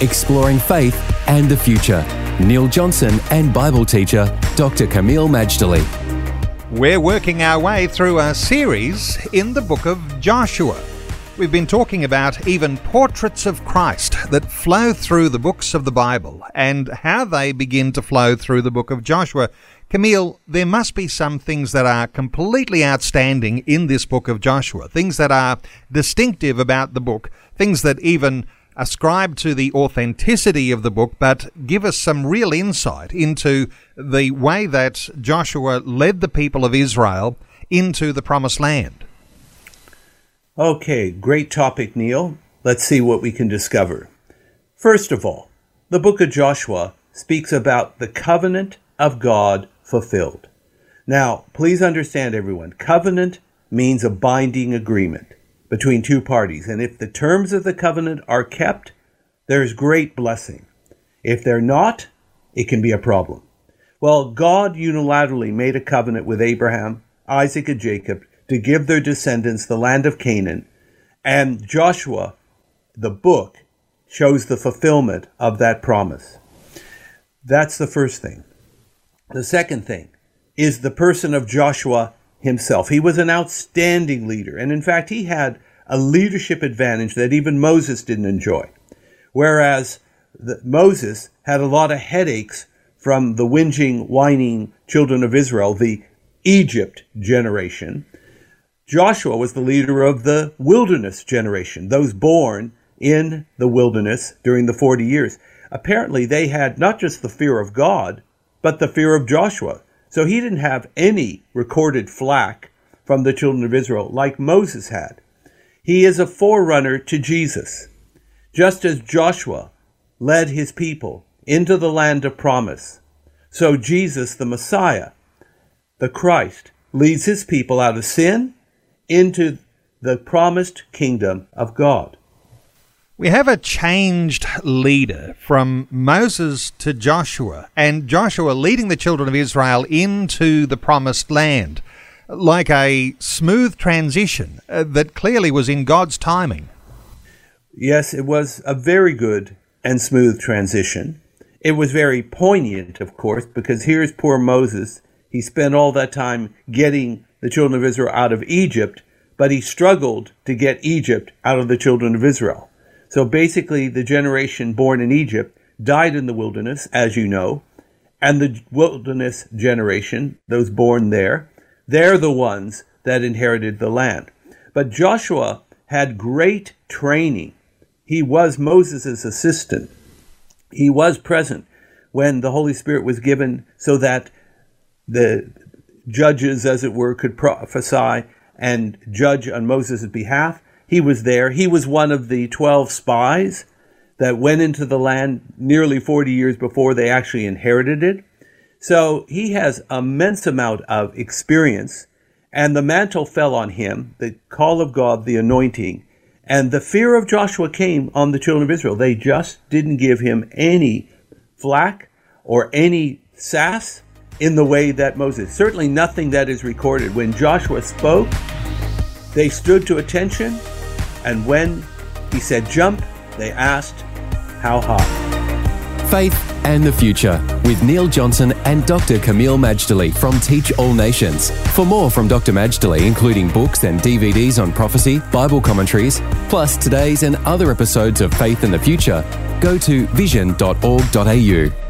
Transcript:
exploring faith and the future. Neil Johnson and Bible teacher Dr. Kameel Majdali. We're working our way through a series in the book of Joshua. We've been talking about even portraits of Christ that flow through the books of the Bible and how they begin to flow through the book of Joshua. Kameel, there must be some things that are completely outstanding in this book of Joshua, things that are distinctive about the book, things that even ascribe to the authenticity of the book, but give us some real insight into the way that Joshua led the people of Israel into the promised land. Okay, great topic, Neil. Let's see what we can discover. First of all, the book of Joshua speaks about the covenant of God fulfilled. Now, please understand, everyone, covenant means a binding agreement between two parties. And if the terms of the covenant are kept, there's great blessing. If they're not, it can be a problem. Well, God unilaterally made a covenant with Abraham, Isaac, and Jacob to give their descendants the land of Canaan. And Joshua, the book, shows the fulfillment of that promise. That's the first thing. The second thing is the person of Joshua himself. He was an outstanding leader. And in fact, he had a leadership advantage that even Moses didn't enjoy. Whereas the, Moses had a lot of headaches from the whinging, whining children of Israel, the Egypt generation. Joshua was the leader of the wilderness generation, those born in the wilderness during the 40 years. Apparently, they had not just the fear of God, but the fear of Joshua. So he didn't have any recorded flack from the children of Israel like Moses had. He is a forerunner to Jesus, just as Joshua led his people into the land of promise. So Jesus, the Messiah, the Christ, leads his people out of sin into the promised kingdom of God. We have a changed leader from Moses to Joshua, and Joshua leading the children of Israel into the promised land, like a smooth transition uh, that clearly was in God's timing. Yes, it was a very good and smooth transition. It was very poignant, of course, because here's poor Moses. He spent all that time getting the children of Israel out of Egypt, but he struggled to get Egypt out of the children of Israel. So basically, the generation born in Egypt died in the wilderness, as you know, and the wilderness generation, those born there, they're the ones that inherited the land. But Joshua had great training. He was Moses' assistant. He was present when the Holy Spirit was given so that the judges, as it were, could prophesy and judge on Moses' behalf. He was there. He was one of the 12 spies that went into the land nearly 40 years before they actually inherited it. So he has immense amount of experience and the mantle fell on him, the call of God, the anointing, and the fear of Joshua came on the children of Israel. They just didn't give him any flack or any sass in the way that Moses. Certainly nothing that is recorded. When Joshua spoke, they stood to attention and when he said jump, they asked, How high? Faith and the Future with Neil Johnson and Dr. Kameel Majdali from Teach All Nations. For more from Dr. Majdali, including books and DVDs on prophecy, Bible commentaries, plus today's and other episodes of Faith and the Future, go to vision.org.au.